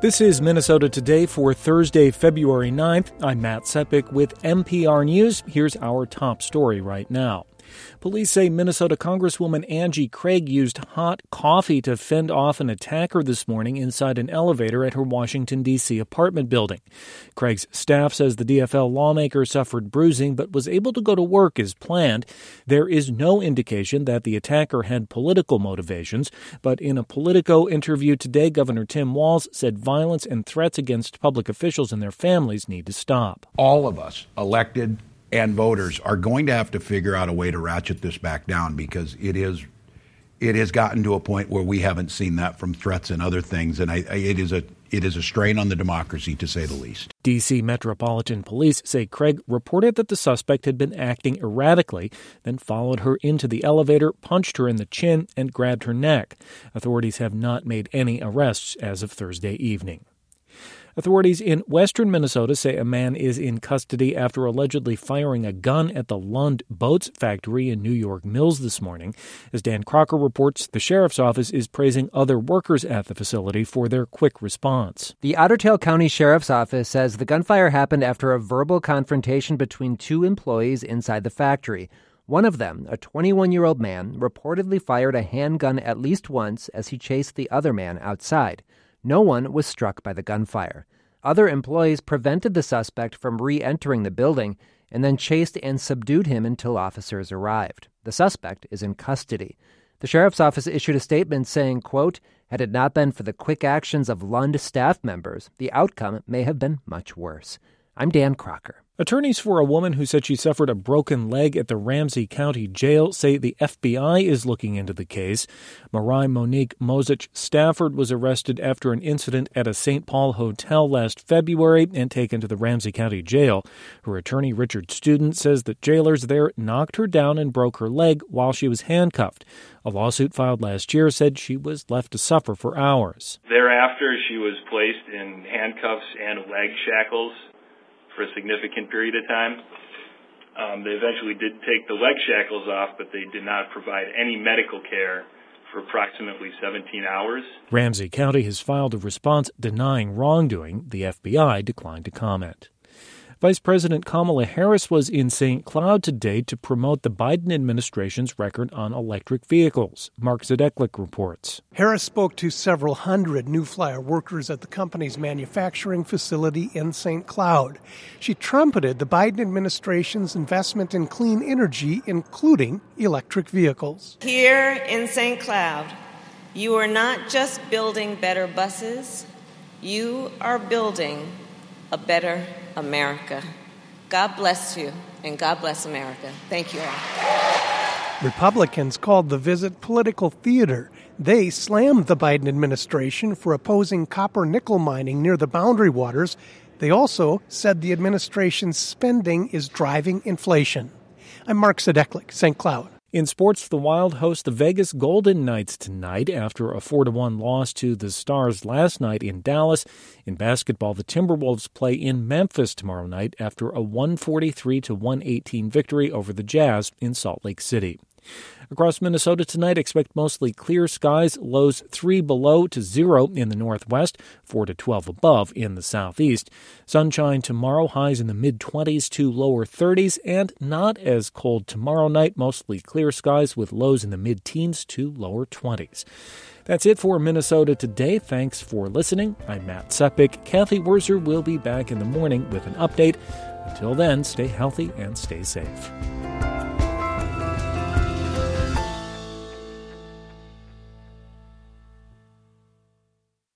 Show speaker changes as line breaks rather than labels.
This is Minnesota Today for Thursday, February 9th. I'm Matt Sepic with MPR News. Here's our top story right now. Police say Minnesota Congresswoman Angie Craig used hot coffee to fend off an attacker this morning inside an elevator at her Washington, D.C. apartment building. Craig's staff says the DFL lawmaker suffered bruising but was able to go to work as planned. There is no indication that the attacker had political motivations, but in a Politico interview today, Governor Tim Walz said violence and threats against public officials and their families need to stop.
All of us, elected and voters are going to have to figure out a way to ratchet this back down because it is it has gotten to a point where we haven't seen that from threats and other things, and I, I, it is a it is a strain on the democracy to say the least.
D.C. Metropolitan Police say Craig reported that the suspect had been acting erratically, then followed her into the elevator, punched her in the chin, and grabbed her neck. Authorities have not made any arrests as of Thursday evening. Authorities in western Minnesota say a man is in custody after allegedly firing a gun at the Lund Boats factory in New York Mills this morning. As Dan Kraker reports, the sheriff's office is praising other workers at the facility for their quick response.
The Otter Tail County Sheriff's Office says the gunfire happened after a verbal confrontation between two employees inside the factory. One of them, a 21 year old man, reportedly fired a handgun at least once as he chased the other man outside. No one was struck by the gunfire. Other employees prevented the suspect from re entering the building and then chased and subdued him until officers arrived. The suspect is in custody. The sheriff's office issued a statement saying, quote, had it not been for the quick actions of Lund staff members, the outcome may have been much worse. I'm Dan Kraker.
Attorneys for a woman who said she suffered a broken leg at the Ramsey County Jail say the FBI is looking into the case. Marie Monique Mozich Stafford was arrested after an incident at a St. Paul hotel last February and taken to the Ramsey County Jail. Her attorney, Richard Student, says that jailers there knocked her down and broke her leg while she was handcuffed. A lawsuit filed last year said she was left to suffer for hours.
Thereafter, she was placed in handcuffs and leg shackles for a significant period of time. Um, they eventually did take the leg shackles off, but they did not provide any medical care for approximately 17 hours.
Ramsey County has filed a response denying wrongdoing. The FBI declined to comment. Vice President Kamala Harris was in St. Cloud today to promote the Biden administration's record on electric vehicles. Mark Zdechlik reports.
Harris spoke to several hundred New Flyer workers at the company's manufacturing facility in St. Cloud. She trumpeted the Biden administration's investment in clean energy, including electric vehicles.
Here in St. Cloud, you are not just building better buses, you are building a better America. God bless you, and God bless America. Thank you all.
Republicans called the visit political theater. They slammed the Biden administration for opposing copper nickel mining near the boundary waters. They also said the administration's spending is driving inflation. I'm Mark Zdechlik, St. Cloud.
In sports, the Wild host the Vegas Golden Knights tonight after a 4 1 loss to the Stars last night in Dallas. In basketball, the Timberwolves play in Memphis tomorrow night after a 143 118 victory over the Jazz in Salt Lake City. Across Minnesota tonight, expect mostly clear skies, lows 3 below to 0 in the northwest, 4 to 12 above in the southeast. Sunshine tomorrow, highs in the mid 20s to lower 30s, and not as cold tomorrow night, mostly clear skies with lows in the mid teens to lower 20s. That's it for Minnesota today. Thanks for listening. I'm Matt Sepic. Cathy Wurzer will be back in the morning with an update. Until then, stay healthy and stay safe.